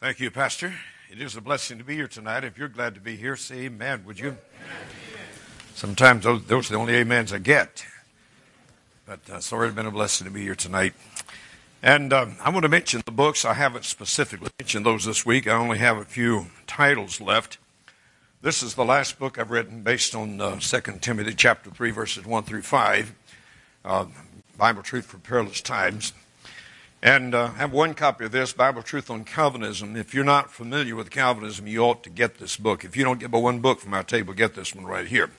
Thank you, Pastor. It is a blessing to be here tonight. If you're glad to be here, say amen, would you? Sometimes those, those are the only amens I get. But uh, it's already been a blessing to be here tonight. And um, I want to mention the books. I haven't specifically mentioned those this week. I only have a few titles left. This is the last book I've written based on uh, 2 Timothy chapter 3, verses 1 through 5, uh, Bible Truth for Perilous Times. And uh, I have one copy of this, Bible Truth on Calvinism. If you're not familiar with Calvinism, you ought to get this book. If you don't get but one book from our table, get this one right here.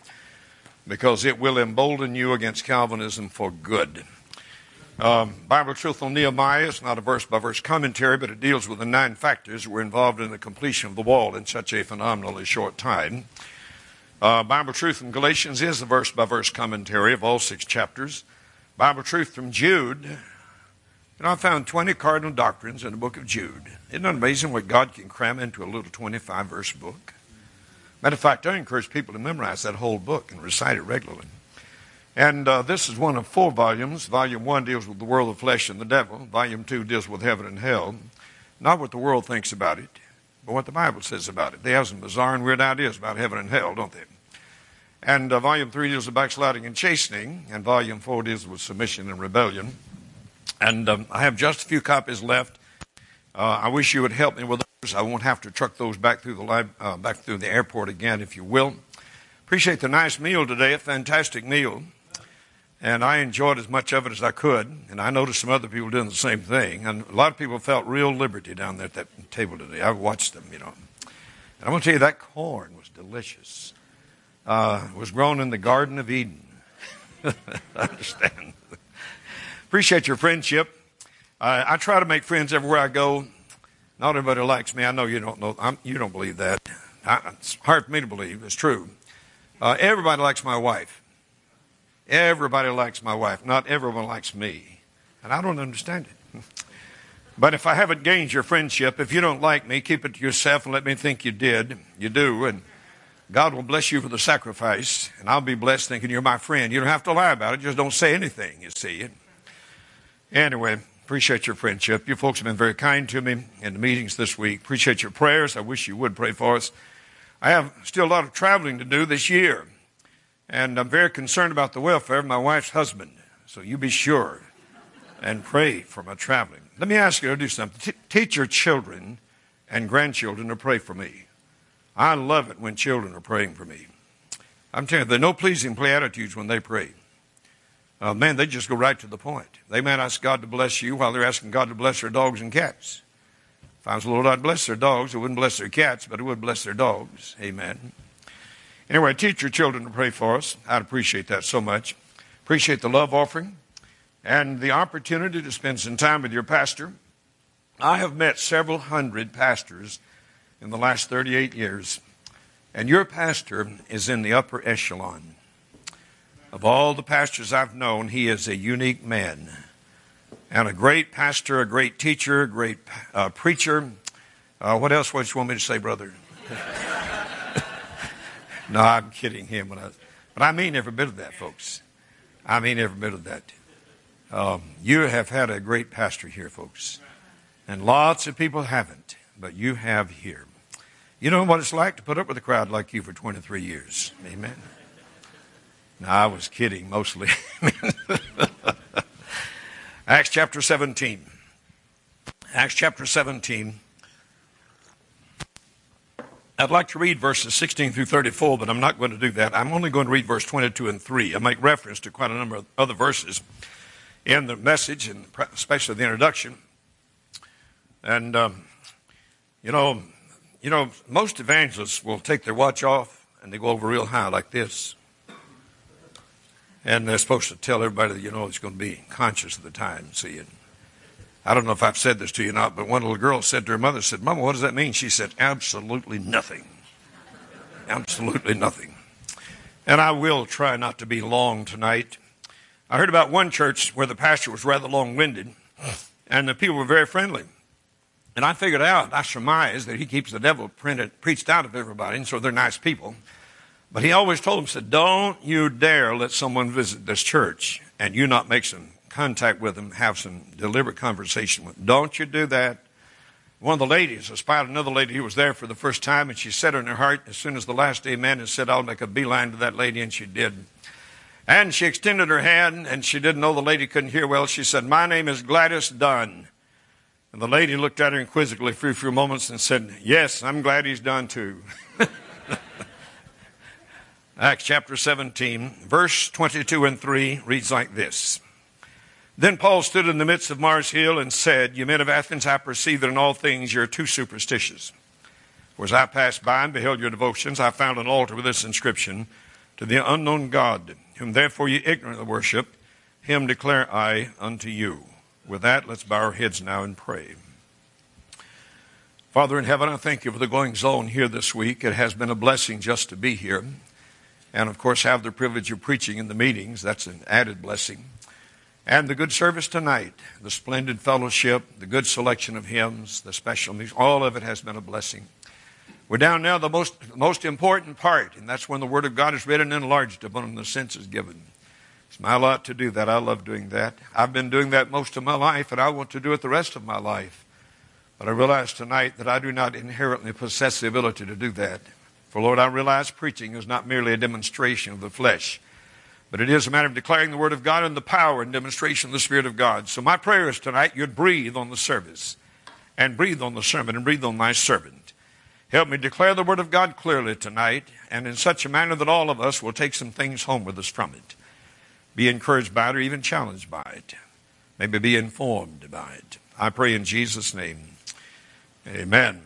Because it will embolden you against Calvinism for good. Um, Bible Truth on Nehemiah is not a verse by verse commentary, but it deals with the nine factors that were involved in the completion of the wall in such a phenomenally short time. Uh, Bible Truth from Galatians is a verse by verse commentary of all six chapters. Bible Truth from Jude and I found 20 cardinal doctrines in the book of Jude. Isn't it amazing what God can cram into a little 25 verse book? Matter of fact, I encourage people to memorize that whole book and recite it regularly. And uh, this is one of four volumes. Volume one deals with the world of flesh and the devil. Volume two deals with heaven and hell. Not what the world thinks about it, but what the Bible says about it. They have some bizarre and weird ideas about heaven and hell, don't they? And uh, volume three deals with backsliding and chastening, and volume four deals with submission and rebellion. And um, I have just a few copies left. Uh, I wish you would help me with those. I won't have to truck those back through the lab, uh, back through the airport again, if you will. Appreciate the nice meal today, a fantastic meal. And I enjoyed as much of it as I could. And I noticed some other people doing the same thing. And a lot of people felt real liberty down there at that table today. I watched them, you know. And I'm going to tell you, that corn was delicious. Uh, it was grown in the Garden of Eden. I understand. Appreciate your friendship. Uh, I try to make friends everywhere I go. Not everybody likes me. I know you don't know. I'm, you don't believe that. I, it's hard for me to believe. It's true. Uh, everybody likes my wife. Everybody likes my wife. Not everyone likes me. And I don't understand it. But if I haven't gained your friendship, if you don't like me, keep it to yourself and let me think you did. You do. And God will bless you for the sacrifice. And I'll be blessed thinking you're my friend. You don't have to lie about it. Just don't say anything, you see. Anyway, appreciate your friendship. You folks have been very kind to me in the meetings this week. Appreciate your prayers. I wish you would pray for us. I have still a lot of traveling to do this year, and I'm very concerned about the welfare of my wife's husband. So you be sure and pray for my traveling. Let me ask you to do something. T- teach your children and grandchildren to pray for me. I love it when children are praying for me. I'm telling you, there are no pleasing platitudes when they pray. Uh, man, they just go right to the point. They might ask God to bless you while they're asking God to bless their dogs and cats. If I was Lord, I'd bless their dogs. I wouldn't bless their cats, but I would bless their dogs. Amen. Anyway, teach your children to pray for us. I'd appreciate that so much. Appreciate the love offering and the opportunity to spend some time with your pastor. I have met several hundred pastors in the last 38 years, and your pastor is in the upper echelon. Of all the pastors I've known, he is a unique man. And a great pastor, a great teacher, a great uh, preacher. Uh, what else would you want me to say, brother? no, I'm kidding him. I, but I mean every bit of that, folks. I mean every bit of that. Um, you have had a great pastor here, folks. And lots of people haven't, but you have here. You know what it's like to put up with a crowd like you for 23 years. Amen. No, I was kidding mostly. Acts chapter 17. Acts chapter 17. I'd like to read verses 16 through 34, but I'm not going to do that. I'm only going to read verse 22 and 3. I make reference to quite a number of other verses in the message, and especially the introduction. And, um, you know, you know, most evangelists will take their watch off and they go over real high like this. And they're supposed to tell everybody that, you know, it's going to be conscious of the time. See, and I don't know if I've said this to you or not, but one little girl said to her mother, said, Mama, what does that mean? She said, absolutely nothing. absolutely nothing. And I will try not to be long tonight. I heard about one church where the pastor was rather long winded and the people were very friendly. And I figured out, I surmised that he keeps the devil printed, preached out of everybody, and so they're nice people. But he always told them, said, don't you dare let someone visit this church and you not make some contact with them, have some deliberate conversation with them. Don't you do that. one of the ladies espied another lady who was there for the first time, and she said in her heart, as soon as the last amen, and said, I'll make a beeline to that lady, and she did. And she extended her hand, and she didn't know the lady couldn't hear well. She said, My name is Gladys Dunn. And the lady looked at her inquisitively for a few moments and said, Yes, I'm glad he's done too. Acts chapter 17, verse 22 and 3 reads like this. Then Paul stood in the midst of Mars Hill and said, You men of Athens, I perceive that in all things you're too superstitious. For as I passed by and beheld your devotions, I found an altar with this inscription, To the unknown God, whom therefore you ignorantly worship, him declare I unto you. With that, let's bow our heads now and pray. Father in heaven, I thank you for the going zone here this week. It has been a blessing just to be here. And of course, have the privilege of preaching in the meetings. That's an added blessing. And the good service tonight, the splendid fellowship, the good selection of hymns, the special music, all of it has been a blessing. We're down now the most, most important part, and that's when the Word of God is read and enlarged upon the senses given. It's my lot to do that. I love doing that. I've been doing that most of my life, and I want to do it the rest of my life. But I realize tonight that I do not inherently possess the ability to do that. For Lord, I realize preaching is not merely a demonstration of the flesh, but it is a matter of declaring the Word of God and the power and demonstration of the Spirit of God. So my prayer is tonight you'd breathe on the service and breathe on the sermon and breathe on my servant. Help me declare the Word of God clearly tonight and in such a manner that all of us will take some things home with us from it. Be encouraged by it or even challenged by it. Maybe be informed by it. I pray in Jesus' name. Amen.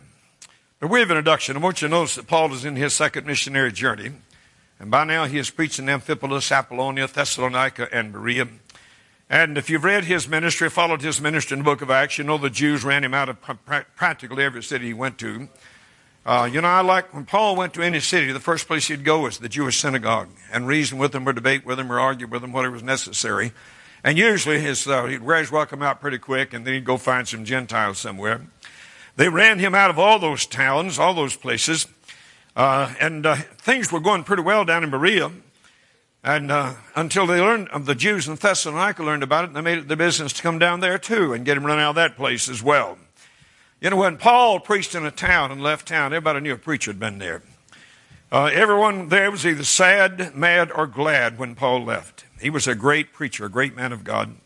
By way of introduction, I want you to notice that Paul is in his second missionary journey. And by now he is preaching Amphipolis, Apollonia, Thessalonica, and Berea. And if you've read his ministry, followed his ministry in the book of Acts, you know the Jews ran him out of practically every city he went to. Uh, you know, I like when Paul went to any city, the first place he'd go was the Jewish synagogue and reason with them or debate with them or argue with them, whatever was necessary. And usually his, uh, he'd his welcome out pretty quick and then he'd go find some Gentiles somewhere. They ran him out of all those towns, all those places. Uh, and uh, things were going pretty well down in Berea. And uh, until they learned, of the Jews in Thessalonica learned about it, and they made it their business to come down there too and get him run out of that place as well. You know, when Paul preached in a town and left town, everybody knew a preacher had been there. Uh, everyone there was either sad, mad, or glad when Paul left. He was a great preacher, a great man of God.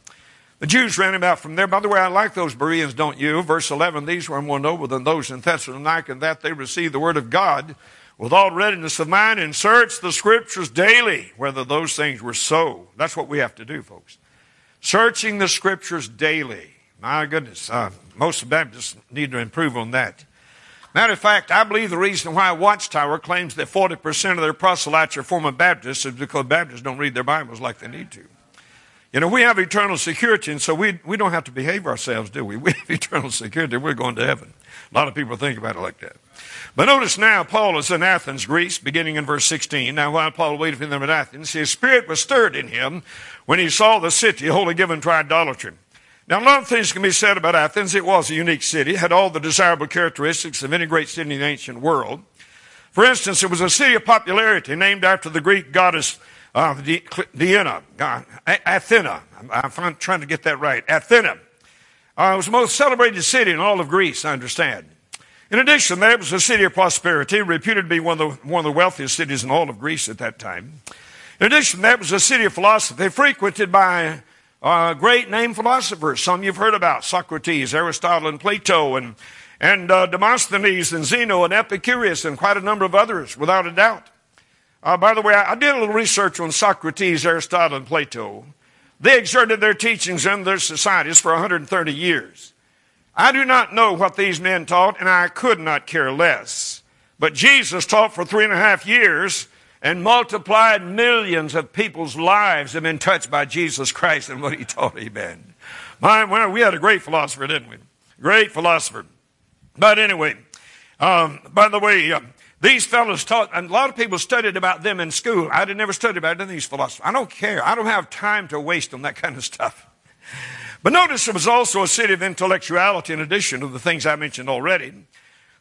The Jews ran him out from there. By the way, I like those Bereans, don't you? Verse 11, these were more noble than those in Thessalonica, in that they received the word of God with all readiness of mind and searched the scriptures daily, whether those things were so. That's what we have to do, folks. Searching the scriptures daily. My goodness, uh, most Baptists need to improve on that. Matter of fact, I believe the reason why Watchtower claims that 40% of their proselytes are former Baptists is because Baptists don't read their Bibles like they need to. You know, we have eternal security, and so we, we don't have to behave ourselves, do we? We have eternal security. We're going to heaven. A lot of people think about it like that. But notice now, Paul is in Athens, Greece, beginning in verse 16. Now, while Paul waited for them at Athens, his spirit was stirred in him when he saw the city wholly given to idolatry. Now, a lot of things can be said about Athens. It was a unique city, it had all the desirable characteristics of any great city in the ancient world. For instance, it was a city of popularity named after the Greek goddess uh, Diana, uh, Athena. I'm, I'm, trying to get that right. Athena. Uh, was the most celebrated city in all of Greece, I understand. In addition, there was a city of prosperity, reputed to be one of the, one of the wealthiest cities in all of Greece at that time. In addition, that was a city of philosophy frequented by uh, great name philosophers. Some you've heard about Socrates, Aristotle, and Plato, and, and uh, Demosthenes, and Zeno, and Epicurus, and quite a number of others, without a doubt. Uh, by the way, I, I did a little research on Socrates, Aristotle, and Plato. They exerted their teachings in their societies for 130 years. I do not know what these men taught, and I could not care less. But Jesus taught for three and a half years, and multiplied millions of people's lives have been touched by Jesus Christ and what he taught. Amen. My, well, we had a great philosopher, didn't we? Great philosopher. But anyway, um, by the way, uh, these fellows taught, and a lot of people studied about them in school. I did never study about any of these philosophers. I don't care. I don't have time to waste on that kind of stuff. But notice it was also a city of intellectuality in addition to the things I mentioned already.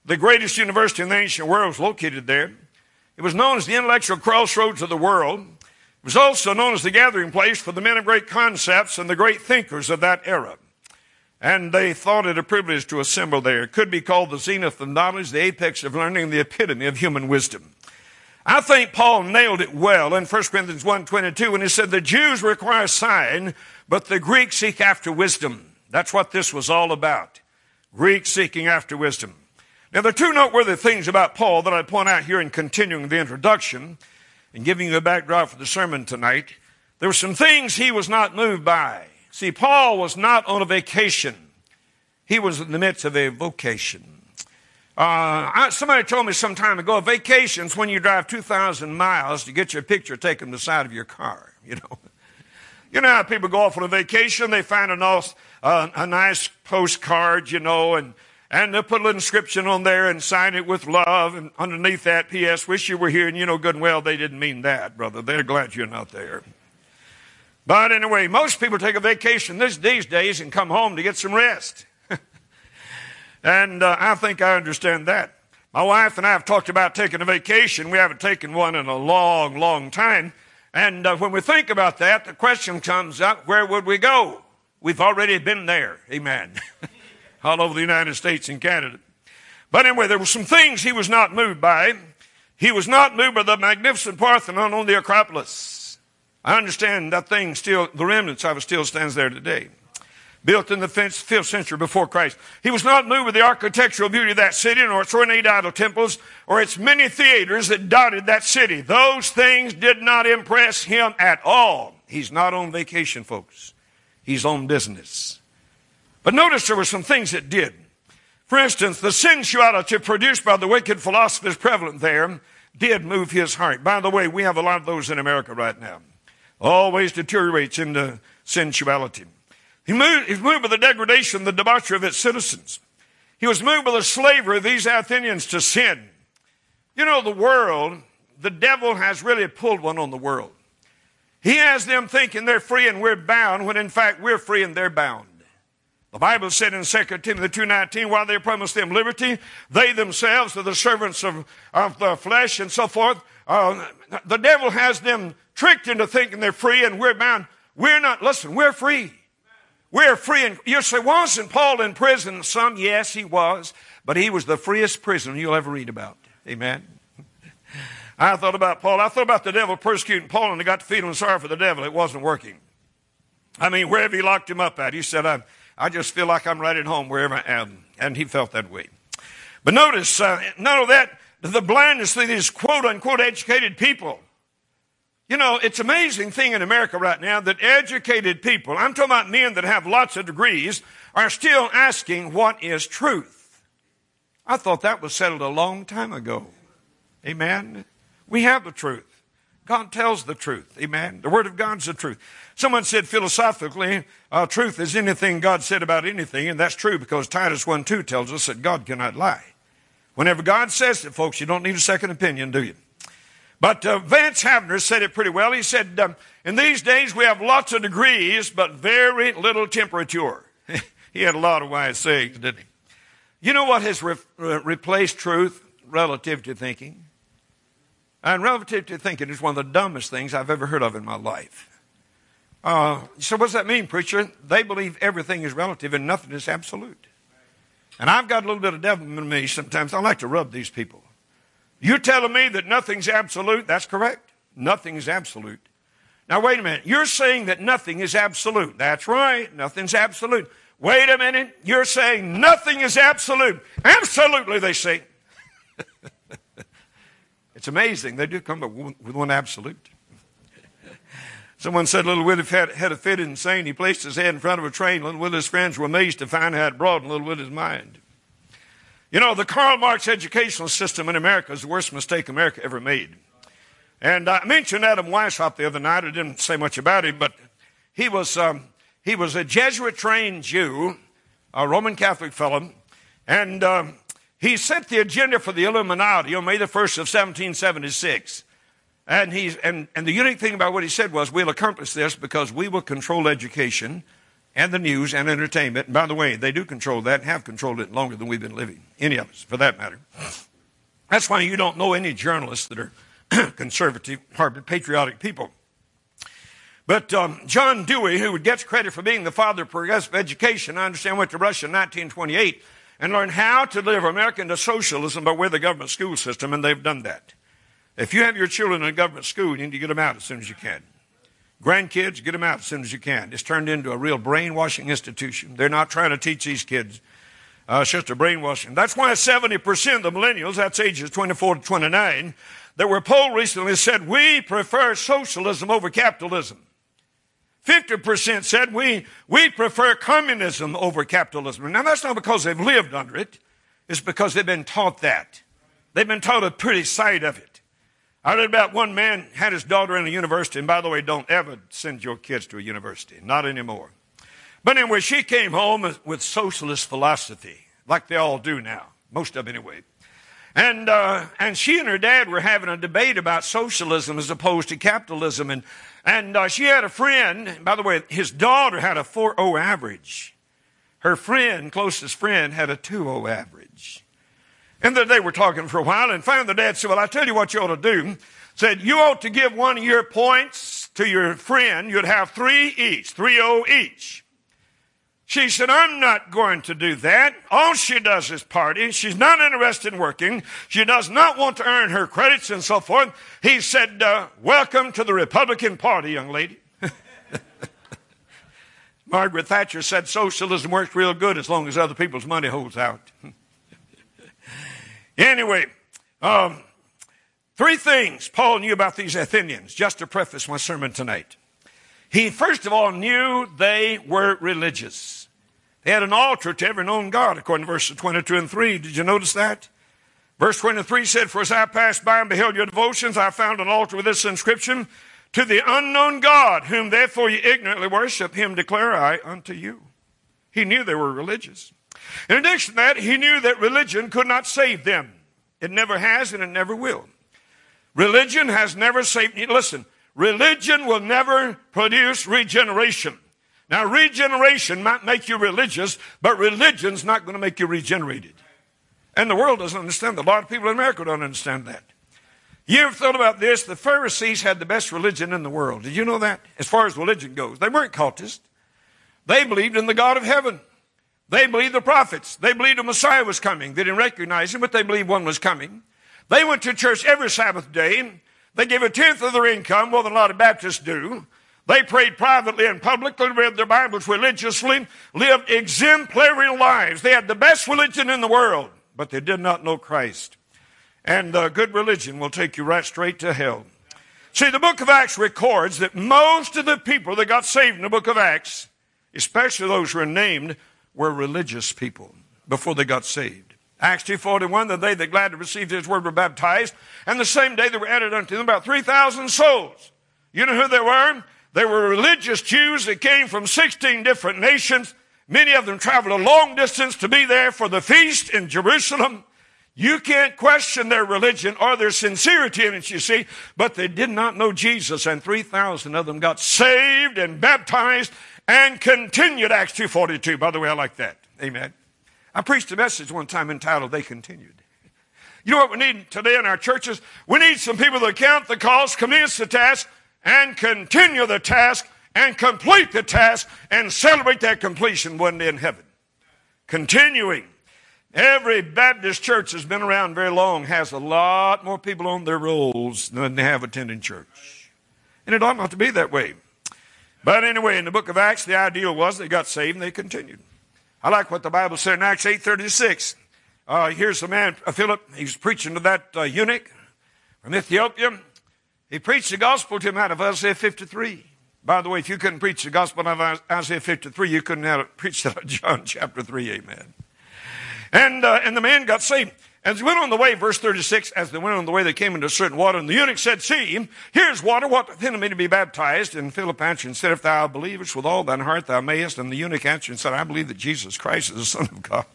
The greatest university in the ancient world was located there. It was known as the intellectual crossroads of the world. It was also known as the gathering place for the men of great concepts and the great thinkers of that era. And they thought it a privilege to assemble there. It could be called the zenith of knowledge, the apex of learning, the epitome of human wisdom. I think Paul nailed it well in 1 Corinthians 1.22 when he said, the Jews require sign, but the Greeks seek after wisdom. That's what this was all about. Greeks seeking after wisdom. Now, there are two noteworthy things about Paul that I point out here in continuing the introduction and giving you a backdrop for the sermon tonight. There were some things he was not moved by. See, Paul was not on a vacation. He was in the midst of a vocation. Uh, I, somebody told me some time ago, vacation's when you drive 2,000 miles to get your picture taken the side of your car, you know. You know how people go off on a vacation, they find a nice, uh, a nice postcard, you know, and, and they put an inscription on there and sign it with love, and underneath that, P.S., wish you were here, and you know good and well they didn't mean that, brother. They're glad you're not there. But anyway, most people take a vacation this, these days and come home to get some rest. and uh, I think I understand that. My wife and I have talked about taking a vacation. We haven't taken one in a long, long time. And uh, when we think about that, the question comes up where would we go? We've already been there. Amen. All over the United States and Canada. But anyway, there were some things he was not moved by. He was not moved by the magnificent Parthenon on the Acropolis. I understand that thing still, the remnants of it still stands there today. Built in the fifth century before Christ. He was not moved with the architectural beauty of that city, nor its ornate idol temples, or its many theaters that dotted that city. Those things did not impress him at all. He's not on vacation, folks. He's on business. But notice there were some things that did. For instance, the sensuality produced by the wicked philosophers prevalent there did move his heart. By the way, we have a lot of those in America right now always deteriorates into sensuality. He moved, he's moved by the degradation, the debauchery of its citizens. He was moved by the slavery of these Athenians to sin. You know, the world, the devil has really pulled one on the world. He has them thinking they're free and we're bound, when in fact we're free and they're bound. The Bible said in 2 Timothy 2.19, while they promised them liberty, they themselves are the servants of, of the flesh and so forth. Uh, the devil has them tricked into thinking they're free and we're bound. We're not. Listen, we're free. We're free. And you say, wasn't Paul in prison? Some, yes, he was. But he was the freest prisoner you'll ever read about. Amen. I thought about Paul. I thought about the devil persecuting Paul and I got to feeling sorry for the devil. It wasn't working. I mean, wherever he locked him up at, he said, I, I just feel like I'm right at home wherever I am. And he felt that way. But notice, uh, none of that, the blindness of these quote unquote educated people you know, it's amazing thing in America right now that educated people, I'm talking about men that have lots of degrees, are still asking what is truth. I thought that was settled a long time ago. Amen. We have the truth. God tells the truth. Amen. The Word of God's the truth. Someone said philosophically, uh, truth is anything God said about anything, and that's true because Titus 1 2 tells us that God cannot lie. Whenever God says it, folks, you don't need a second opinion, do you? But uh, Vance Havner said it pretty well. He said, um, In these days we have lots of degrees, but very little temperature. he had a lot of wise sayings, didn't he? You know what has re- re- replaced truth? Relativity thinking. And relativity thinking is one of the dumbest things I've ever heard of in my life. Uh, so, what does that mean, preacher? They believe everything is relative and nothing is absolute. And I've got a little bit of devil in me sometimes. I like to rub these people. You're telling me that nothing's absolute? That's correct. Nothing is absolute. Now, wait a minute. You're saying that nothing is absolute. That's right. Nothing's absolute. Wait a minute. You're saying nothing is absolute. Absolutely, they say. it's amazing. They do come up with one absolute. Someone said Little Willie had, a fit insane. He placed his head in front of a train. Little Willie's friends were amazed to find how it broadened Little Willie's mind. You know, the Karl Marx educational system in America is the worst mistake America ever made. And I mentioned Adam Weishaupt the other night. I didn't say much about him, but he was, um, he was a Jesuit trained Jew, a Roman Catholic fellow, and um, he set the agenda for the Illuminati on May the 1st of 1776. And, he's, and, and the unique thing about what he said was, we'll accomplish this because we will control education and the news and entertainment. And by the way, they do control that and have controlled it longer than we've been living, any of us, for that matter. That's why you don't know any journalists that are conservative, hard, patriotic people. But um, John Dewey, who gets credit for being the father of progressive education, I understand went to Russia in 1928 and learned how to deliver America into socialism by of the government school system, and they've done that. If you have your children in a government school, you need to get them out as soon as you can. Grandkids, get them out as soon as you can. It's turned into a real brainwashing institution. They're not trying to teach these kids. Uh, it's just a brainwashing. That's why 70% of the millennials, that's ages 24 to 29, that were polled recently said, we prefer socialism over capitalism. 50% said we, we prefer communism over capitalism. Now, that's not because they've lived under it. It's because they've been taught that. They've been taught a pretty side of it. I read about one man had his daughter in a university, and by the way, don't ever send your kids to a university. Not anymore. But anyway, she came home with socialist philosophy, like they all do now. Most of them, anyway. And, uh, and she and her dad were having a debate about socialism as opposed to capitalism. And, and uh, she had a friend, by the way, his daughter had a 4.0 average. Her friend, closest friend, had a 2.0 average. And then they were talking for a while, and finally the dad said, Well, I tell you what you ought to do. Said, You ought to give one of your points to your friend. You'd have three each, three O each. She said, I'm not going to do that. All she does is party. She's not interested in working. She does not want to earn her credits and so forth. He said, uh, Welcome to the Republican Party, young lady. Margaret Thatcher said socialism works real good as long as other people's money holds out. anyway, um, three things Paul knew about these Athenians, just to preface my sermon tonight. He first of all knew they were religious. They had an altar to every known God, according to verses 22 and 3. Did you notice that? Verse 23 said, For as I passed by and beheld your devotions, I found an altar with this inscription, To the unknown God, whom therefore you ignorantly worship, him declare I unto you. He knew they were religious. In addition to that, he knew that religion could not save them. It never has and it never will. Religion has never saved. Listen, Religion will never produce regeneration. Now, regeneration might make you religious, but religion's not going to make you regenerated. And the world doesn't understand that. A lot of people in America don't understand that. You ever thought about this? The Pharisees had the best religion in the world. Did you know that? As far as religion goes, they weren't cultists. They believed in the God of heaven. They believed the prophets. They believed the Messiah was coming. They didn't recognize him, but they believed one was coming. They went to church every Sabbath day. They gave a tenth of their income, more than a lot of Baptists do. They prayed privately and publicly, read their Bibles religiously, lived exemplary lives. They had the best religion in the world, but they did not know Christ. And uh, good religion will take you right straight to hell. See, the book of Acts records that most of the people that got saved in the book of Acts, especially those who are named, were religious people before they got saved. Acts 2.41, the day that gladly received his word were baptized, and the same day there were added unto them about 3,000 souls. You know who they were? They were religious Jews that came from 16 different nations. Many of them traveled a long distance to be there for the feast in Jerusalem. You can't question their religion or their sincerity in it, you see, but they did not know Jesus, and 3,000 of them got saved and baptized and continued Acts 2.42. By the way, I like that. Amen. I preached a message one time entitled They Continued. You know what we need today in our churches? We need some people that count the cost, commence the task, and continue the task, and complete the task, and celebrate that completion one day in heaven. Continuing. Every Baptist church that's been around very long has a lot more people on their rolls than they have attending church. And it ought not to be that way. But anyway, in the book of Acts, the ideal was they got saved and they continued. I like what the Bible said in Acts 8.36. Uh, here's the man, uh, Philip, he's preaching to that uh, eunuch from Ethiopia. He preached the gospel to him out of Isaiah 53. By the way, if you couldn't preach the gospel out of Isaiah 53, you couldn't have preached out of John chapter 3, amen. And, uh, and the man got saved. As they went on the way, verse 36, as they went on the way, they came into certain water, and the eunuch said, See, here's water, what then me to be baptized? And Philip answered and said, If thou believest with all thine heart, thou mayest. And the eunuch answered and said, I believe that Jesus Christ is the Son of God.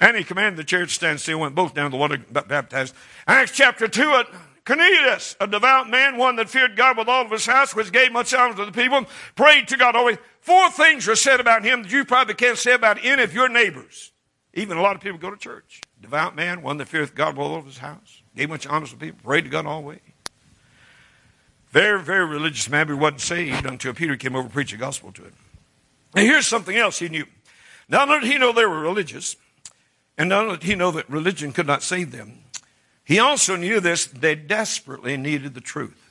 And he commanded the church to stand still, went both down to the water, baptized. Acts chapter 2, at Cornelius, a devout man, one that feared God with all of his house, which gave much alms to the people, prayed to God always. Four things were said about him that you probably can't say about any of your neighbors. Even a lot of people go to church devout man, one that feareth God all of his house, gave much honest to people, prayed to God all the way. Very, very religious man, but he wasn't saved until Peter came over and preached the gospel to him. And here's something else he knew. Not only did he know they were religious, and not only did he know that religion could not save them, he also knew this, they desperately needed the truth.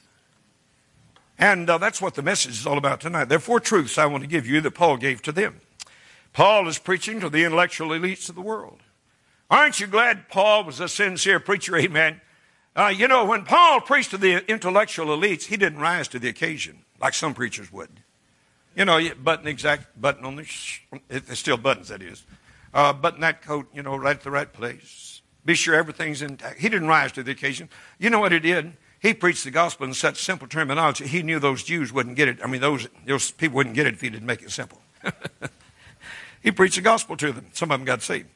And uh, that's what the message is all about tonight. There are four truths I want to give you that Paul gave to them. Paul is preaching to the intellectual elites of the world. Aren't you glad Paul was a sincere preacher? Amen. Uh, you know, when Paul preached to the intellectual elites, he didn't rise to the occasion like some preachers would. You know, button exact button on the, sh- it's still buttons, that is. Uh, button that coat, you know, right at the right place. Be sure everything's intact. He didn't rise to the occasion. You know what he did? He preached the gospel in such simple terminology. He knew those Jews wouldn't get it. I mean, those, those people wouldn't get it if he didn't make it simple. he preached the gospel to them. Some of them got saved.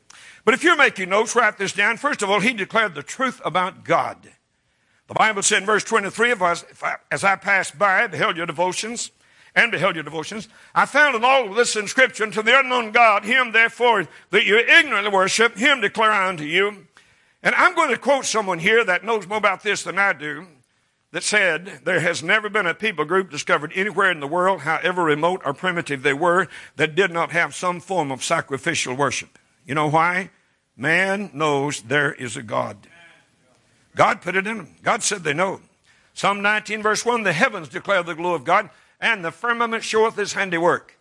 But if you're making notes, write this down. First of all, he declared the truth about God. The Bible said in verse 23, of us, I, as I passed by, beheld your devotions, and beheld your devotions, I found in all of this inscription to the unknown God, him therefore that you ignorantly worship, him declare unto you. And I'm going to quote someone here that knows more about this than I do, that said, There has never been a people group discovered anywhere in the world, however remote or primitive they were, that did not have some form of sacrificial worship. You know why? Man knows there is a God. God put it in them. God said they know. Psalm 19, verse 1 The heavens declare the glory of God, and the firmament showeth his handiwork.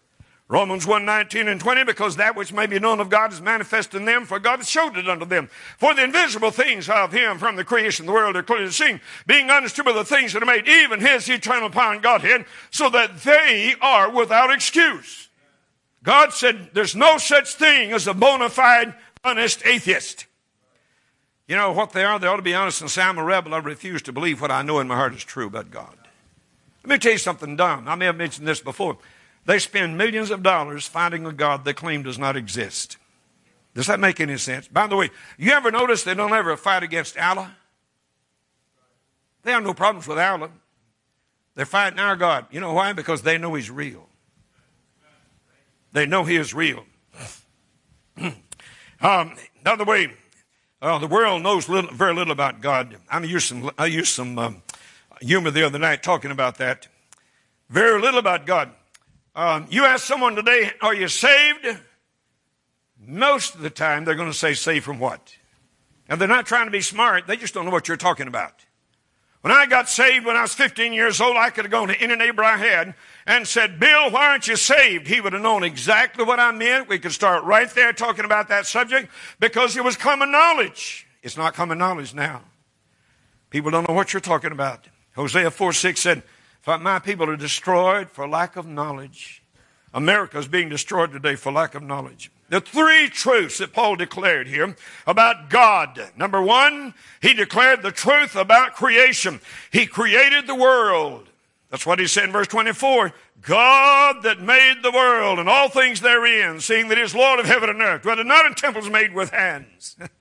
Romans 1 19 and 20, because that which may be known of God is manifest in them, for God has showed it unto them. For the invisible things of him from the creation of the world are clearly seen, being understood by the things that are made, even his eternal power and Godhead, so that they are without excuse. God said there's no such thing as a bona fide, honest atheist. You know what they are? They ought to be honest and say, I'm a rebel. I refuse to believe what I know in my heart is true about God. Let me tell you something dumb. I may have mentioned this before. They spend millions of dollars fighting a God they claim does not exist. Does that make any sense? By the way, you ever notice they don't ever fight against Allah? They have no problems with Allah. They're fighting our God. You know why? Because they know He's real. They know He is real. um, another way, uh, the world knows little, very little about God. I used some, I used some um, humor the other night talking about that. Very little about God. Um, you ask someone today, are you saved? Most of the time, they're going to say, saved from what? And they're not trying to be smart. They just don't know what you're talking about. When I got saved when I was 15 years old, I could have gone to any neighbor I had and said, Bill, why aren't you saved? He would have known exactly what I meant. We could start right there talking about that subject because it was common knowledge. It's not common knowledge now. People don't know what you're talking about. Hosea 4 6 said, My people are destroyed for lack of knowledge. America is being destroyed today for lack of knowledge. The three truths that Paul declared here about God. Number one, he declared the truth about creation. He created the world. That's what he said in verse 24. God that made the world and all things therein, seeing that he is Lord of heaven and earth, whether not in temples made with hands.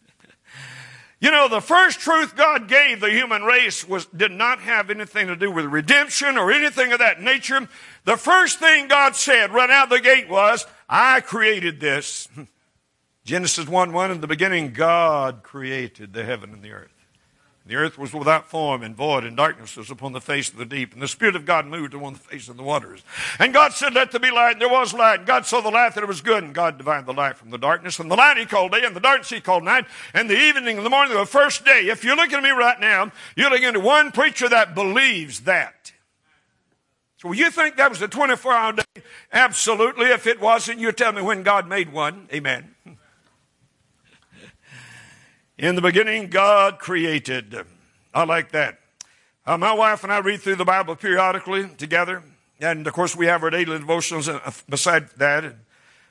you know, the first truth God gave the human race was, did not have anything to do with redemption or anything of that nature. The first thing God said right out the gate was, I created this. Genesis 1 1, in the beginning, God created the heaven and the earth. The earth was without form and void, and darkness was upon the face of the deep. And the Spirit of God moved upon the face of the waters. And God said, Let there be light, and there was light. And God saw the light that it was good, and God divided the light from the darkness. And the light he called day, and the darkness he called night. And the evening and the morning, of the first day. If you're looking at me right now, you're looking at one preacher that believes that. So you think that was a 24 hour day? Absolutely. If it wasn't, you tell me when God made one. Amen. In the beginning, God created. I like that. Uh, my wife and I read through the Bible periodically together. And of course, we have our daily devotions uh, beside that.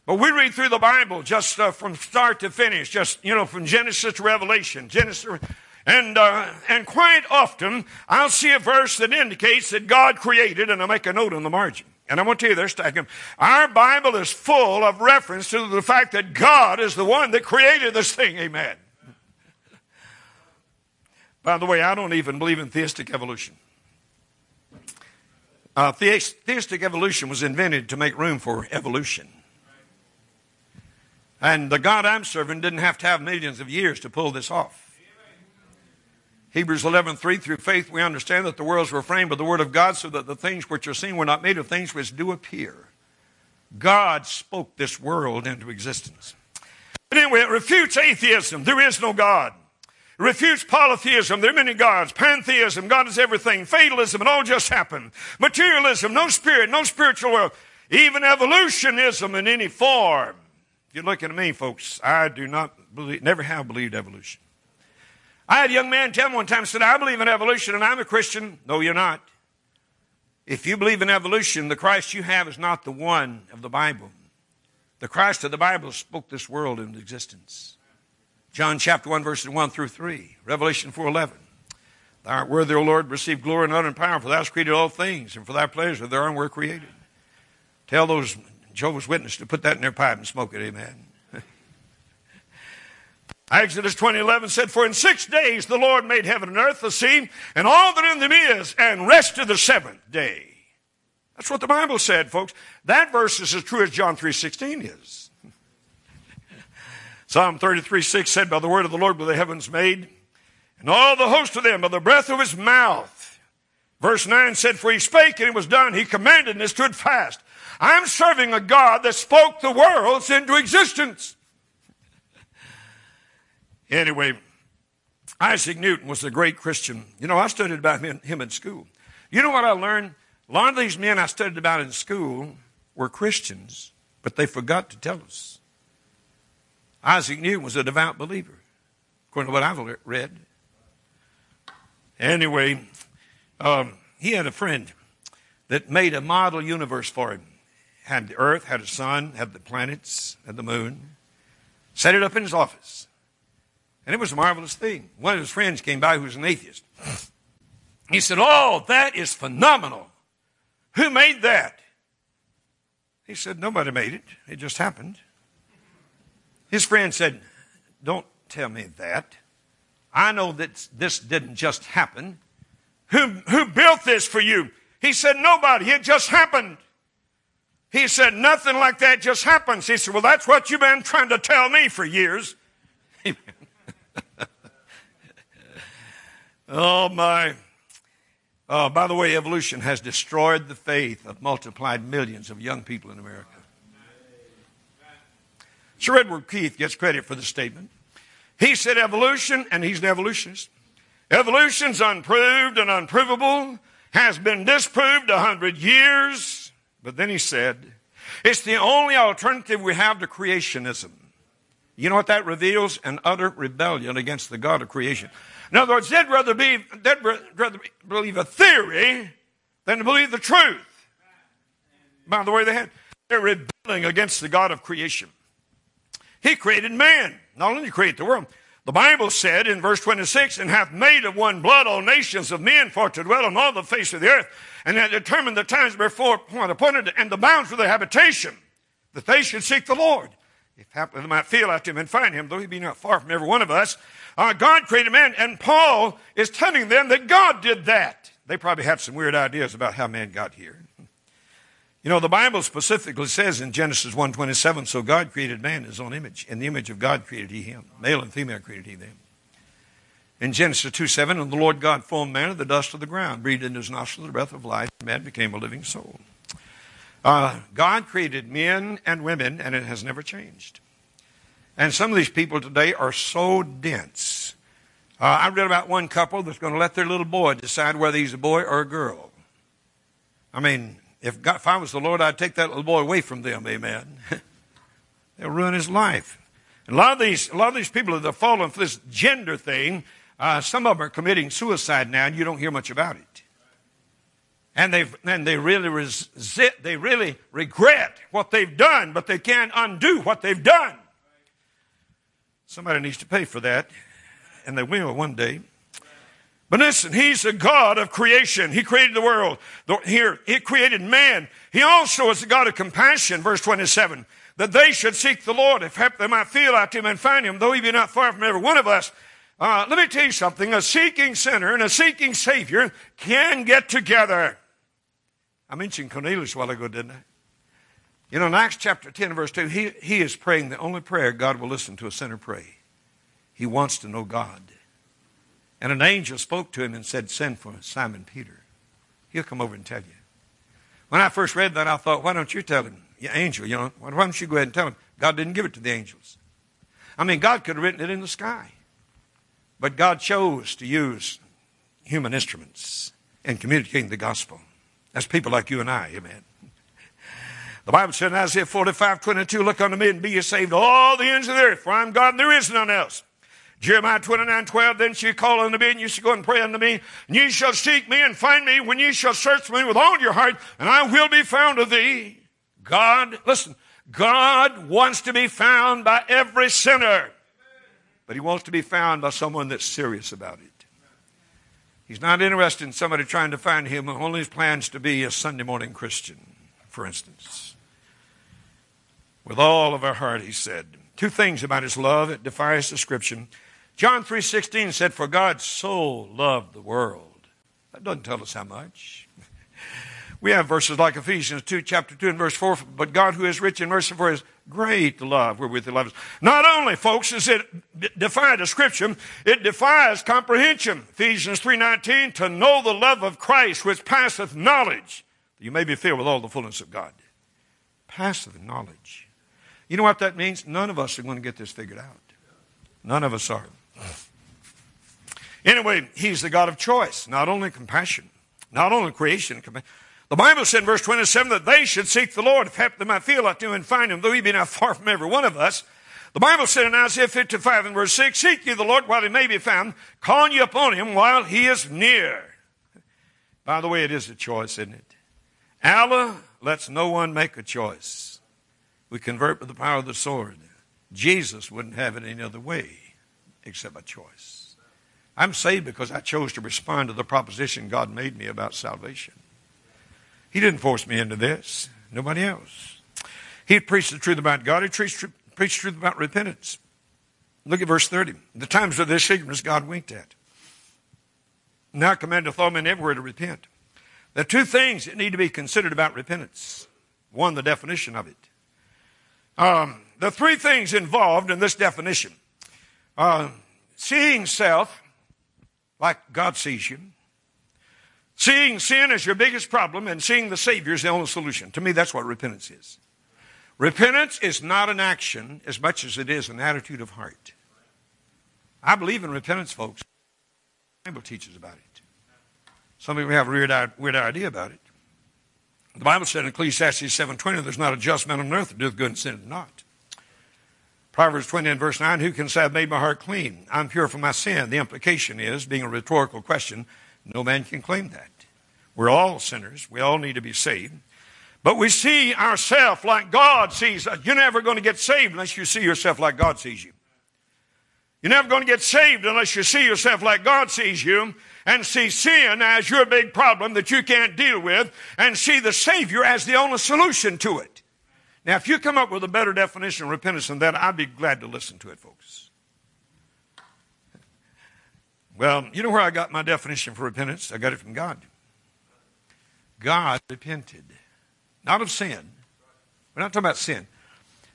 But we read through the Bible just uh, from start to finish, just, you know, from Genesis to Revelation. Genesis. And, uh, and quite often, I'll see a verse that indicates that God created, and I make a note on the margin. And I want to tell you this. Our Bible is full of reference to the fact that God is the one that created this thing. Amen. By the way, I don't even believe in theistic evolution. Uh, theistic evolution was invented to make room for evolution. And the God I'm serving didn't have to have millions of years to pull this off. Hebrews 11, 3, through faith we understand that the worlds were framed by the word of God so that the things which are seen were not made of things which do appear. God spoke this world into existence. But anyway, it refutes atheism. There is no God. It refutes polytheism. There are many gods. Pantheism, God is everything. Fatalism, it all just happened. Materialism, no spirit, no spiritual world. Even evolutionism in any form. If you're looking at me, folks, I do not believe, never have believed evolution. I had a young man tell me one time, said, I believe in evolution and I'm a Christian. No, you're not. If you believe in evolution, the Christ you have is not the one of the Bible. The Christ of the Bible spoke this world into existence. John chapter 1, verses 1 through 3. Revelation 4 11. Thou art worthy, O Lord, receive glory and honor and power, for thou hast created all things, and for thy pleasure thereon were created. Tell those Jehovah's Witnesses to put that in their pipe and smoke it, amen. Exodus 20:11 said, "For in six days the Lord made heaven and earth, the sea, and all that in them is, and rested the seventh day." That's what the Bible said, folks. That verse is as true as John 3:16 is. Psalm 33:6 said, "By the word of the Lord were the heavens made, and all the host of them by the breath of his mouth." Verse 9 said, "For he spake and it was done; he commanded and it stood fast." I'm serving a God that spoke the worlds into existence. Anyway, Isaac Newton was a great Christian. You know, I studied about him in school. You know what I learned? A lot of these men I studied about in school were Christians, but they forgot to tell us. Isaac Newton was a devout believer, according to what I've read. Anyway, um, he had a friend that made a model universe for him. Had the earth, had a sun, had the planets, had the moon. Set it up in his office. And it was a marvelous thing. One of his friends came by who was an atheist. He said, Oh, that is phenomenal. Who made that? He said, Nobody made it. It just happened. His friend said, Don't tell me that. I know that this didn't just happen. Who, who built this for you? He said, Nobody. It just happened. He said, Nothing like that just happens. He said, Well, that's what you've been trying to tell me for years. oh, my. Oh, by the way, evolution has destroyed the faith of multiplied millions of young people in America. Sir Edward Keith gets credit for the statement. He said evolution, and he's an evolutionist. Evolution's unproved and unprovable, has been disproved a hundred years. But then he said, it's the only alternative we have to creationism. You know what that reveals? An utter rebellion against the God of creation. In other words, they'd rather, be, they'd rather believe a theory than to believe the truth. By the way, they had, they're rebelling against the God of creation. He created man. Not only create the world, the Bible said in verse 26, and hath made of one blood all nations of men for to dwell on all the face of the earth, and hath determined the times before appointed and the bounds for their habitation, that they should seek the Lord if haply they might feel after him and find him, though he be not far from every one of us. Uh, God created man, and Paul is telling them that God did that. They probably have some weird ideas about how man got here. You know, the Bible specifically says in Genesis 1.27, so God created man in his own image. In the image of God created he him. Male and female created he them. In Genesis 2.7, and the Lord God formed man of the dust of the ground, breathed into his nostrils the breath of life, and man became a living soul. Uh, God created men and women, and it has never changed. And some of these people today are so dense. Uh, I read about one couple that's going to let their little boy decide whether he's a boy or a girl. I mean, if, God, if I was the Lord, I'd take that little boy away from them. Amen. They'll ruin his life. And a lot of these, a lot of these people that have fallen for this gender thing, uh, some of them are committing suicide now, and you don't hear much about it and they and they really resist, they really regret what they've done, but they can't undo what they've done. Somebody needs to pay for that, and they will one day. But listen, He's the God of creation. He created the world. Here, He created man. He also is the God of compassion, verse 27, that they should seek the Lord, if they might feel after Him and find Him, though He be not far from every one of us. Uh, let me tell you something. A seeking sinner and a seeking Savior can get together. I mentioned Cornelius a while ago, didn't I? You know, in Acts chapter 10, verse 2, he, he is praying the only prayer God will listen to a sinner pray. He wants to know God. And an angel spoke to him and said, Send for Simon Peter. He'll come over and tell you. When I first read that, I thought, why don't you tell him? Your angel, you know, why don't you go ahead and tell him? God didn't give it to the angels. I mean, God could have written it in the sky. But God chose to use human instruments in communicating the gospel. That's people like you and I, amen. The Bible said in Isaiah 45, 22, look unto me and be ye saved, all the ends of the earth, for I am God and there is none else. Jeremiah 29, 12, then she call unto me, and you shall go and pray unto me, and ye shall seek me and find me when ye shall search me with all your heart, and I will be found of thee. God, listen, God wants to be found by every sinner, but he wants to be found by someone that's serious about it. He's not interested in somebody trying to find him who only plans to be a Sunday morning Christian, for instance. With all of our heart, he said. Two things about his love, it defies description. John 3.16 said, For God so loved the world. That doesn't tell us how much. We have verses like Ephesians 2, chapter 2 and verse 4, but God who is rich in mercy for his great love wherewith he loves us. Not only, folks, does it defy description, it defies comprehension. Ephesians 3.19, to know the love of Christ which passeth knowledge, you may be filled with all the fullness of God. Passeth knowledge. You know what that means? None of us are going to get this figured out. None of us are. Anyway, he's the God of choice, not only compassion, not only creation, the Bible said in verse 27 that they should seek the Lord, if they might feel like to and find him, though he be not far from every one of us. The Bible said in Isaiah 55 and verse 6, Seek ye the Lord while he may be found, calling ye upon him while he is near. By the way, it is a choice, isn't it? Allah lets no one make a choice. We convert with the power of the sword. Jesus wouldn't have it any other way except by choice. I'm saved because I chose to respond to the proposition God made me about salvation. He didn't force me into this. Nobody else. He preached the truth about God. He preached, preached truth about repentance. Look at verse 30. The times of this ignorance God winked at. Now commandeth all men everywhere to repent. There are two things that need to be considered about repentance. One, the definition of it. Um, the three things involved in this definition. Uh, seeing self like God sees you. Seeing sin as your biggest problem and seeing the Savior is the only solution. To me, that's what repentance is. Repentance is not an action as much as it is an attitude of heart. I believe in repentance, folks. The Bible teaches about it. Some people have a weird, weird idea about it. The Bible said in Ecclesiastes 7.20, there's not a just man on earth that doeth good and sinneth not. Proverbs 20 and verse 9, who can say, I've made my heart clean? I'm pure from my sin. The implication is, being a rhetorical question, no man can claim that. We're all sinners. We all need to be saved. But we see ourselves like God sees us. You're never going to get saved unless you see yourself like God sees you. You're never going to get saved unless you see yourself like God sees you and see sin as your big problem that you can't deal with and see the Savior as the only solution to it. Now, if you come up with a better definition of repentance than that, I'd be glad to listen to it, folks. Well, you know where I got my definition for repentance? I got it from God. God repented, not of sin. We're not talking about sin.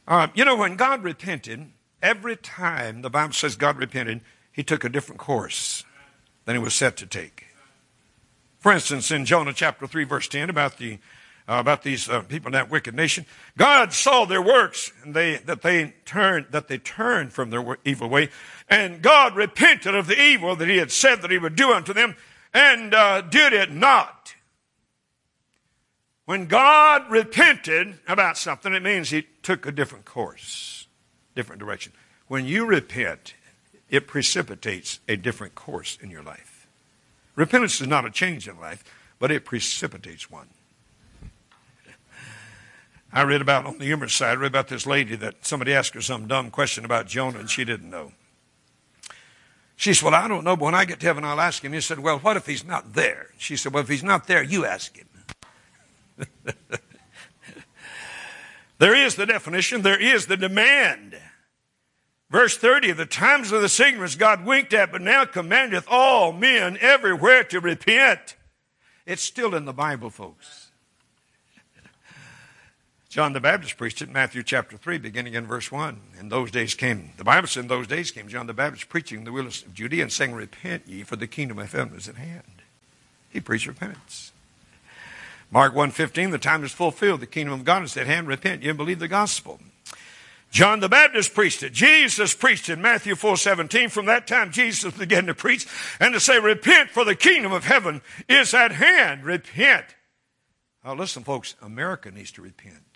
Uh, you know, when God repented, every time the Bible says God repented, he took a different course than he was set to take. For instance, in Jonah chapter 3, verse 10, about the uh, about these uh, people in that wicked nation. God saw their works and they, that they turned, that they turned from their evil way. And God repented of the evil that he had said that he would do unto them and uh, did it not. When God repented about something, it means he took a different course, different direction. When you repent, it precipitates a different course in your life. Repentance is not a change in life, but it precipitates one. I read about on the humorous side, I read about this lady that somebody asked her some dumb question about Jonah and she didn't know. She said, Well, I don't know, but when I get to heaven, I'll ask him. He said, Well, what if he's not there? She said, Well, if he's not there, you ask him. there is the definition, there is the demand. Verse 30, the times of the signals God winked at, but now commandeth all men everywhere to repent. It's still in the Bible, folks. John the Baptist preached it in Matthew chapter 3, beginning in verse 1. In those days came, the Bible said in those days came John the Baptist preaching the wilderness of Judea and saying, Repent ye, for the kingdom of heaven is at hand. He preached repentance. Mark 1.15, the time is fulfilled. The kingdom of God is at hand. Repent ye and believe the gospel. John the Baptist preached it. Jesus preached it. Matthew 4:17. From that time, Jesus began to preach and to say, "Repent, for the kingdom of heaven is at hand." Repent. Now, listen, folks. America needs to repent.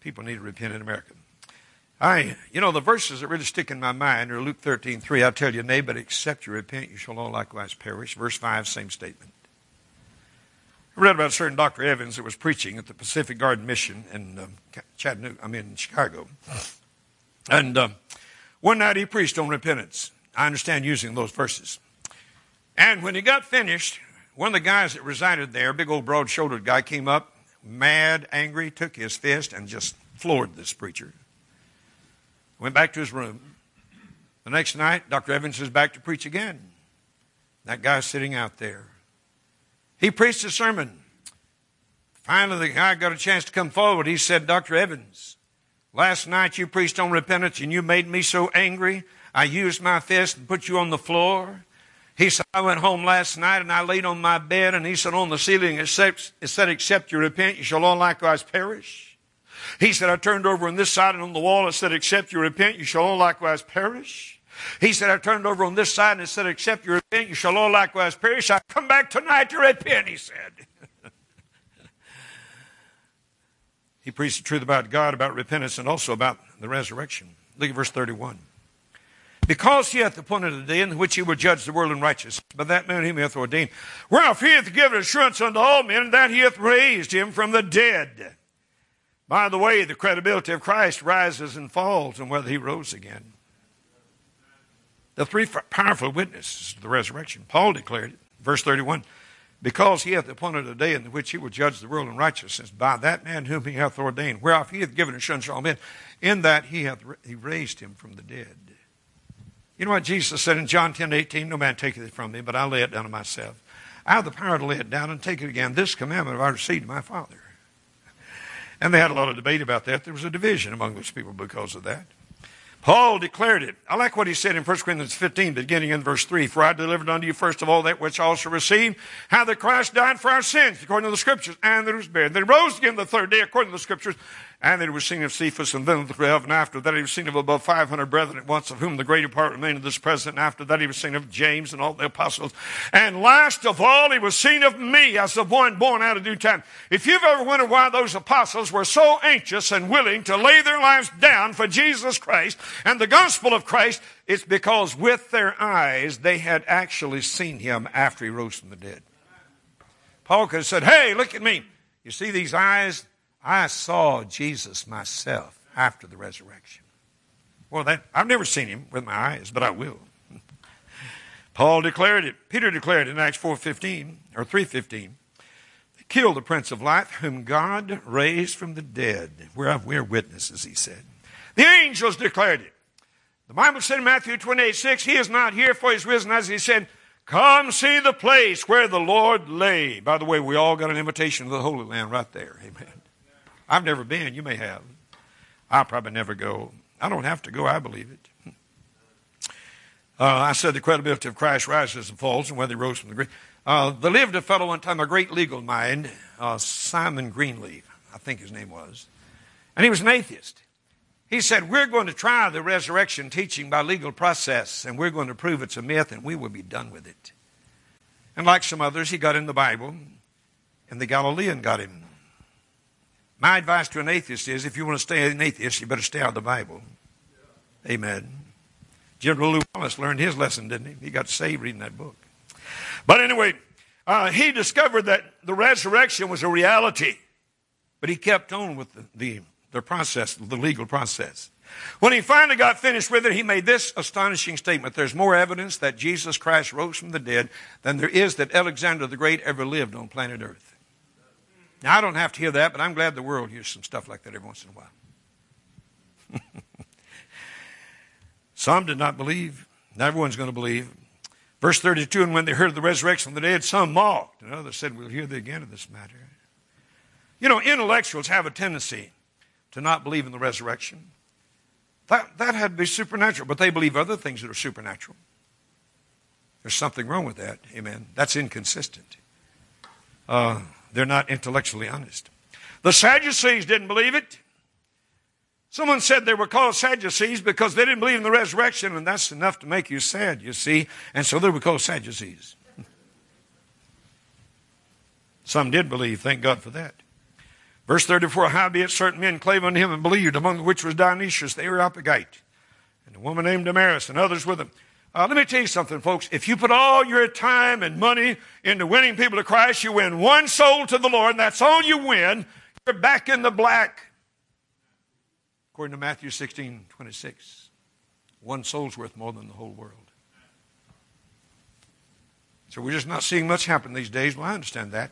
People need to repent in America. I, you know, the verses that really stick in my mind are Luke 13, 3. I tell you, nay, but except you repent, you shall all likewise perish. Verse 5, same statement. I read about a certain Dr. Evans that was preaching at the Pacific Garden Mission in um, Chattanooga, I mean, in Chicago. And uh, one night he preached on repentance. I understand using those verses. And when he got finished, one of the guys that resided there, big old broad shouldered guy, came up mad, angry, took his fist and just floored this preacher. Went back to his room. The next night, Dr. Evans is back to preach again. That guy's sitting out there. He preached a sermon. Finally, the guy got a chance to come forward. He said, Dr. Evans, last night you preached on repentance and you made me so angry. I used my fist and put you on the floor. He said, I went home last night and I laid on my bed and he said, on the ceiling it said, except you repent, you shall all likewise perish. He said, I turned over on this side and on the wall it said, except you repent, you shall all likewise perish. He said, I turned over on this side and it said, except you repent, you shall all likewise perish. I come back tonight to repent, he said. he preached the truth about God, about repentance, and also about the resurrection. Look at verse 31. Because he hath appointed a day in which he will judge the world in righteousness, by that man whom he hath ordained. Whereof he hath given assurance unto all men that he hath raised him from the dead. By the way, the credibility of Christ rises and falls on whether he rose again. The three powerful witnesses of the resurrection. Paul declared it, verse 31, because he hath appointed a day in which he will judge the world in righteousness by that man whom he hath ordained, whereof he hath given assurance to all men, in that he hath he raised him from the dead. You know what Jesus said in John 10 18? No man taketh it from me, but I lay it down of myself. I have the power to lay it down and take it again. This commandment have I received my Father. And they had a lot of debate about that. There was a division among those people because of that. Paul declared it. I like what he said in 1 Corinthians 15, beginning in verse 3. For I delivered unto you first of all that which also received, how that Christ died for our sins, according to the Scriptures, and that was buried. Then he rose again the third day, according to the Scriptures, and that he was seen of Cephas, and then of the twelve, and after that he was seen of above five hundred brethren at once, of whom the greater part remain of this present, and after that he was seen of James and all the apostles. And last of all, he was seen of me as the one born out of due time. If you've ever wondered why those apostles were so anxious and willing to lay their lives down for Jesus Christ and the gospel of Christ, it's because with their eyes they had actually seen him after he rose from the dead. Paul could have said, Hey, look at me. You see these eyes? I saw Jesus myself after the resurrection. Well, that, I've never seen him with my eyes, but I will. Paul declared it. Peter declared it in Acts 4.15 or 3.15. They killed the Prince of Life, whom God raised from the dead. Whereof we're witnesses, he said. The angels declared it. The Bible said in Matthew 28, 6, He is not here, for He is risen, as He said, Come see the place where the Lord lay. By the way, we all got an invitation to the Holy Land right there. Amen. I've never been. You may have. I'll probably never go. I don't have to go. I believe it. Uh, I said the credibility of Christ rises and falls, and whether he rose from the grave. Uh, there lived a fellow one time, a great legal mind, uh, Simon Greenleaf, I think his name was, and he was an atheist. He said, We're going to try the resurrection teaching by legal process, and we're going to prove it's a myth, and we will be done with it. And like some others, he got in the Bible, and the Galilean got him. My advice to an atheist is if you want to stay an atheist, you better stay out of the Bible. Amen. General Lew Wallace learned his lesson, didn't he? He got saved reading that book. But anyway, uh, he discovered that the resurrection was a reality, but he kept on with the, the, the process, the legal process. When he finally got finished with it, he made this astonishing statement There's more evidence that Jesus Christ rose from the dead than there is that Alexander the Great ever lived on planet Earth. Now, I don't have to hear that, but I'm glad the world hears some stuff like that every once in a while. some did not believe. Not everyone's going to believe. Verse 32 And when they heard of the resurrection of the dead, some mocked, and others said, We'll hear the again of this matter. You know, intellectuals have a tendency to not believe in the resurrection. That, that had to be supernatural, but they believe other things that are supernatural. There's something wrong with that. Amen. That's inconsistent. Uh, they're not intellectually honest. The Sadducees didn't believe it. Someone said they were called Sadducees because they didn't believe in the resurrection, and that's enough to make you sad, you see. And so they were called Sadducees. Some did believe, thank God for that. Verse 34 Howbeit certain men clave unto him and believed, among which was Dionysius the Areopagite, and a woman named Damaris, and others with them. Uh, let me tell you something, folks. If you put all your time and money into winning people to Christ, you win one soul to the Lord, and that's all you win. You're back in the black. According to Matthew 16 26, one soul's worth more than the whole world. So we're just not seeing much happen these days. Well, I understand that.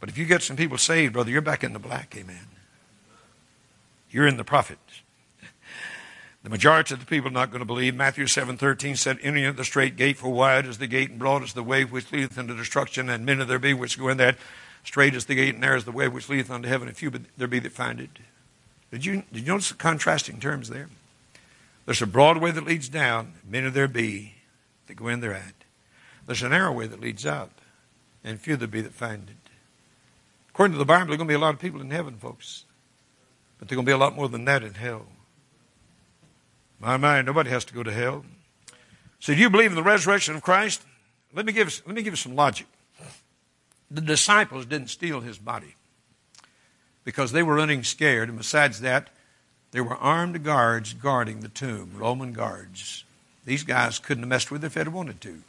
But if you get some people saved, brother, you're back in the black. Amen. You're in the profit. The majority of the people are not going to believe. Matthew 7.13 said, Entering at the straight gate, for wide is the gate, and broad is the way which leadeth into destruction, and many there be which go in that. Straight is the gate, and narrow is the way which leadeth unto heaven, and few there be that find it. Did you, did you notice the contrasting terms there? There's a broad way that leads down, many there be that go in thereat. There's a narrow way that leads up, and few there be that find it. According to the Bible, there are going to be a lot of people in heaven, folks. But there are going to be a lot more than that in hell. My mind, nobody has to go to hell. So do you believe in the resurrection of Christ? Let me give, let me give you some logic. The disciples didn't steal his body because they were running scared. And besides that, there were armed guards guarding the tomb, Roman guards. These guys couldn't have messed with it if they'd wanted to.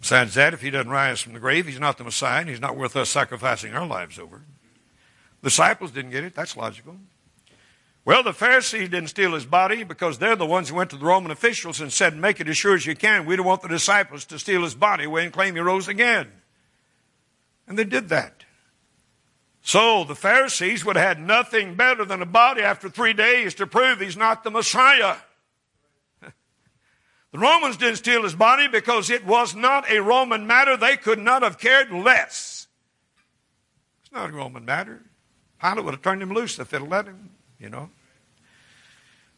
Besides that, if he doesn't rise from the grave, he's not the Messiah, and he's not worth us sacrificing our lives over. The disciples didn't get it. That's logical. Well, the Pharisees didn't steal his body because they're the ones who went to the Roman officials and said, Make it as sure as you can. We don't want the disciples to steal his body away and claim he rose again. And they did that. So the Pharisees would have had nothing better than a body after three days to prove he's not the Messiah. The Romans didn't steal his body because it was not a Roman matter. They could not have cared less. It's not a Roman matter. Pilate would have turned him loose if they'd let him, you know.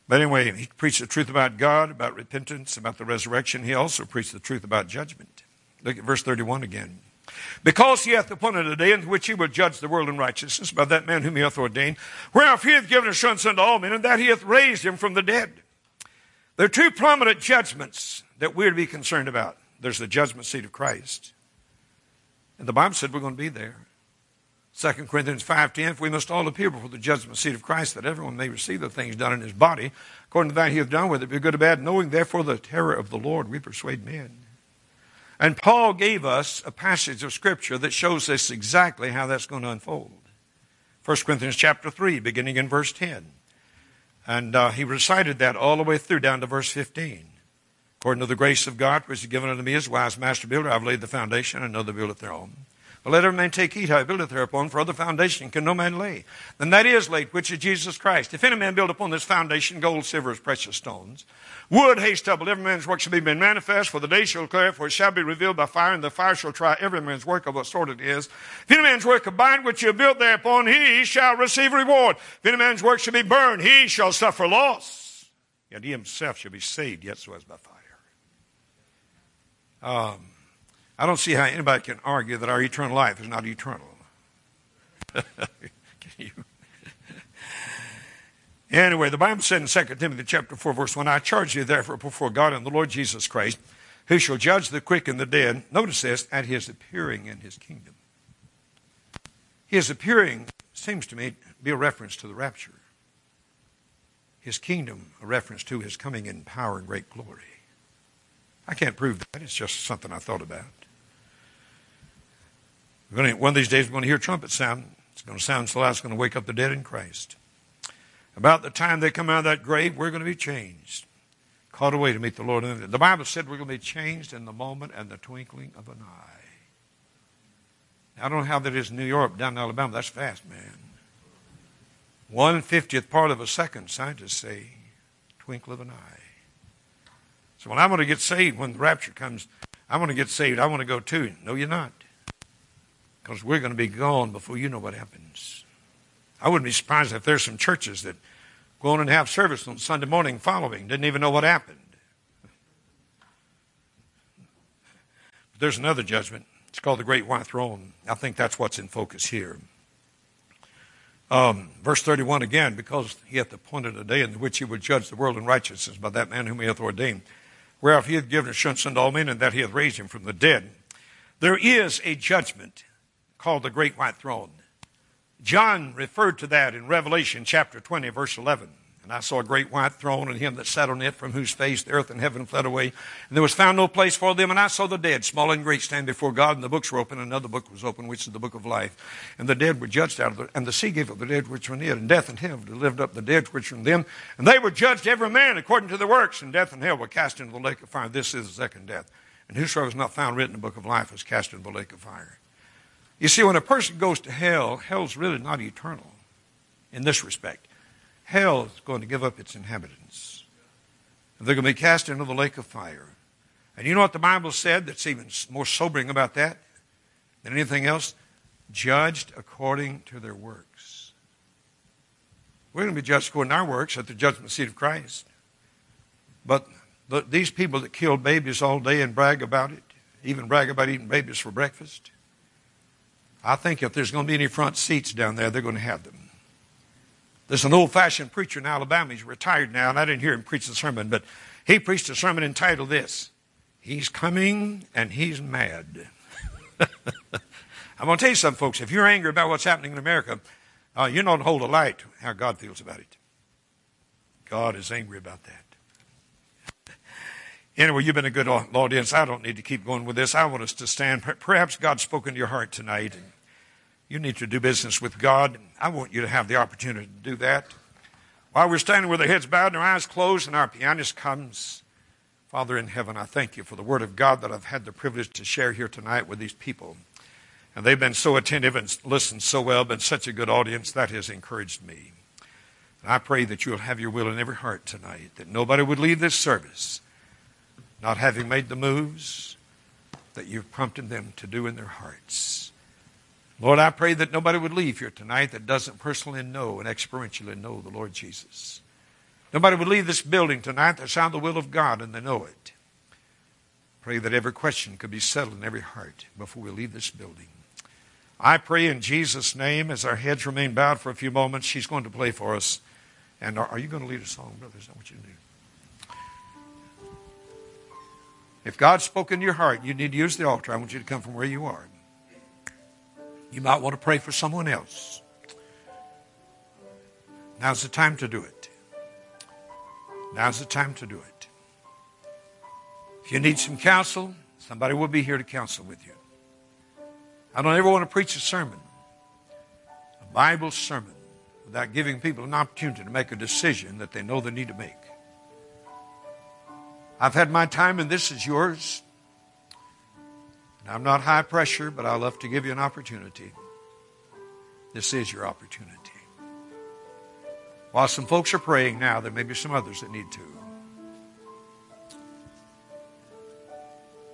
But anyway, he preached the truth about God, about repentance, about the resurrection. He also preached the truth about judgment. Look at verse 31 again. Because he hath appointed a day in which he will judge the world in righteousness by that man whom he hath ordained, whereof he hath given assurance unto all men, and that he hath raised him from the dead. There are two prominent judgments that we're to be concerned about. There's the judgment seat of Christ. And the Bible said we're going to be there. 2 Corinthians 5.10, we must all appear before the judgment seat of Christ, that everyone may receive the things done in his body, according to that he hath done, whether it be good or bad, knowing therefore the terror of the Lord, we persuade men. And Paul gave us a passage of Scripture that shows us exactly how that's going to unfold. 1 Corinthians chapter 3, beginning in verse 10. And uh, he recited that all the way through down to verse 15. According to the grace of God, which is given unto me as wise master builder, I've laid the foundation, and another buildeth thereon. Let every man take heed how he buildeth thereupon, for other foundation can no man lay. Then that is laid, which is Jesus Christ. If any man build upon this foundation gold, silver, precious stones, wood, hay, stubble, every man's work shall be made manifest, for the day shall declare, for it shall be revealed by fire, and the fire shall try every man's work of what sort it is. If any man's work abide which you built thereupon, he shall receive reward. If any man's work shall be burned, he shall suffer loss. Yet he himself shall be saved, yet so as by fire. Um, I don't see how anybody can argue that our eternal life is not eternal. anyway, the Bible said in 2 Timothy chapter 4, verse 1, I charge you therefore before God and the Lord Jesus Christ, who shall judge the quick and the dead, notice this, at his appearing in his kingdom. His appearing seems to me to be a reference to the rapture. His kingdom, a reference to his coming in power and great glory. I can't prove that. It's just something I thought about. One of these days, we're going to hear trumpet sound. It's going to sound so loud, it's going to wake up the dead in Christ. About the time they come out of that grave, we're going to be changed, called away to meet the Lord. The Bible said we're going to be changed in the moment and the twinkling of an eye. I don't know how that is in New York, down in Alabama. That's fast, man. One fiftieth part of a second, scientists say, twinkle of an eye. So when I'm going to get saved, when the rapture comes, I'm going to get saved. I want to go too. No, you're not. Because we're going to be gone before you know what happens. I wouldn't be surprised if there's some churches that go on and have service on Sunday morning following, didn't even know what happened. But there's another judgment. It's called the Great White Throne. I think that's what's in focus here. Um, verse 31 again, because he hath appointed a day in which he would judge the world in righteousness by that man whom he hath ordained, whereof he hath given assurance unto all men, and that he hath raised him from the dead. There is a judgment called the Great White Throne. John referred to that in Revelation chapter 20, verse 11. And I saw a great white throne and him that sat on it, from whose face the earth and heaven fled away. And there was found no place for them. And I saw the dead, small and great, stand before God. And the books were open. And another book was open, which is the book of life. And the dead were judged out of it. And the sea gave up the dead which were in it. And death and hell delivered up the dead which were in them. And they were judged every man according to their works. And death and hell were cast into the lake of fire. This is the second death. And whosoever was not found written in the book of life was cast into the lake of fire. You see, when a person goes to hell, hell's really not eternal in this respect. Hell is going to give up its inhabitants. They're going to be cast into the lake of fire. And you know what the Bible said that's even more sobering about that than anything else? Judged according to their works. We're going to be judged according to our works at the judgment seat of Christ. But the, these people that kill babies all day and brag about it, even brag about eating babies for breakfast, I think if there's going to be any front seats down there, they're going to have them. There's an old fashioned preacher in Alabama. He's retired now, and I didn't hear him preach the sermon, but he preached a sermon entitled This He's Coming and He's Mad. I'm going to tell you something, folks. If you're angry about what's happening in America, uh, you don't hold a light how God feels about it. God is angry about that. Anyway, you've been a good audience. I don't need to keep going with this. I want us to stand. Perhaps God's spoken to your heart tonight. You need to do business with God. I want you to have the opportunity to do that. While we're standing with our heads bowed and our eyes closed and our pianist comes, Father in heaven, I thank you for the word of God that I've had the privilege to share here tonight with these people. And they've been so attentive and listened so well, been such a good audience, that has encouraged me. And I pray that you'll have your will in every heart tonight, that nobody would leave this service not having made the moves that you've prompted them to do in their hearts. Lord, I pray that nobody would leave here tonight that doesn't personally know and experientially know the Lord Jesus. Nobody would leave this building tonight that's found the will of God and they know it. Pray that every question could be settled in every heart before we leave this building. I pray in Jesus' name, as our heads remain bowed for a few moments, she's going to play for us. And are, you going to lead a song, brother? Is that what you do? If God spoke in your heart, you need to use the altar. I want you to come from where you are. You might want to pray for someone else. Now's the time to do it. Now's the time to do it. If you need some counsel, somebody will be here to counsel with you. I don't ever want to preach a sermon, a Bible sermon, without giving people an opportunity to make a decision that they know they need to make. I've had my time, and this is yours. I'm not high pressure, but I love to give you an opportunity. This is your opportunity. While some folks are praying now, there may be some others that need to.